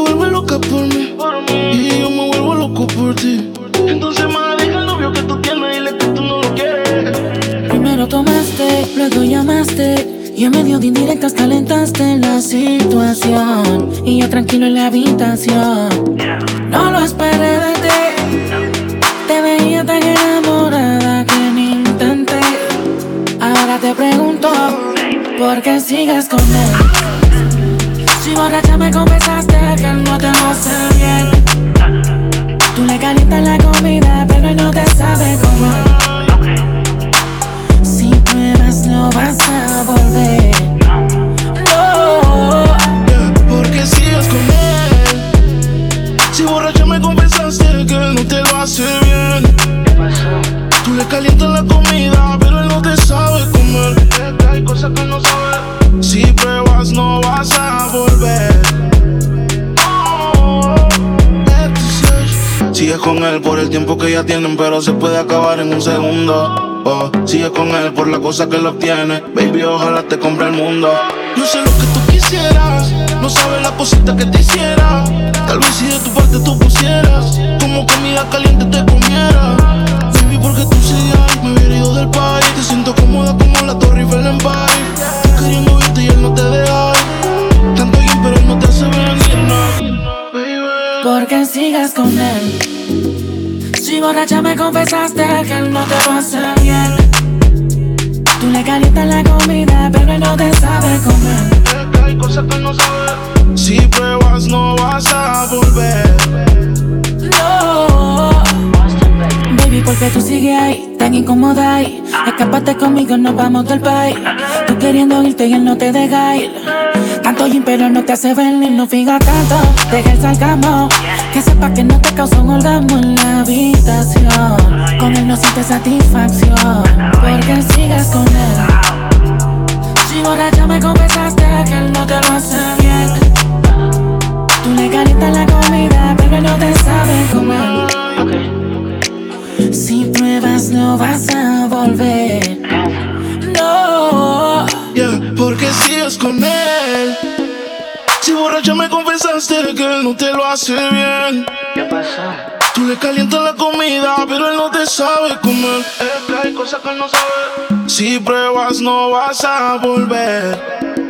vuelves loca por mí. Y yo me vuelvo loco por ti. Entonces, más deja el novio que tú tienes y le que tú no lo quieres. Primero tomaste, luego llamaste. Y a medio de indirectas calentaste la situación. Y yo tranquilo en la habitación. No lo esperé de ti. Te veía tan enamorada que ni intenté. Ahora te pregunto, ¿por qué sigues con él? Si borracha me confesaste que él no te hace bien. Tú le calientas la comida, pero él no te sabe comer. Si pruebas, no vas a volver. No. Porque sigues con él. Si borracha me confesaste que él no te lo hace bien. Tú le calientas la comida, pero él sabe comer. Hay cosas que no. Si pruebas, no vas a volver. Sigues con él por el tiempo que ya tienen, pero se puede acabar en un segundo. Oh, sigues con él por la cosa que él obtiene. Baby, ojalá te compre el mundo. Yo sé lo que tú quisieras, no sabes la cosita que te hiciera. Tal vez si de tu parte tú pusieras, como comida caliente te siento cómoda como la Torre Eiffel en Empire. Tú queriendo irte y él no te deja. Tanto bien, pero él no te hace venir, no. Baby. Porque sigas con él. Si borracha me confesaste que él no te lo hace bien. Tú le calientas la comida, pero él no te sabe comer. Es que hay cosas que no sabes. Si pruebas, no vas a volver. No. Baby, porque tú sigues ahí, tan incómoda ahí. Escapaste conmigo, nos vamos del país. Tú queriendo irte y él no te deja ir. Tanto gym, pero no te hace venir, no fija tanto. Deja el salgamo. Que sepa que no te causó un orgasmo en la habitación. Con él no sientes satisfacción. Porque sigas con él. Si borracha me confesaste volver. No. Yeah, porque sigues con él. Si borracha me confesaste que él no te lo hace bien. ¿Qué pasó? Tú le calientas la comida, pero él no te sabe comer. Es que hay cosas que él no sabe. Si pruebas, no vas a volver.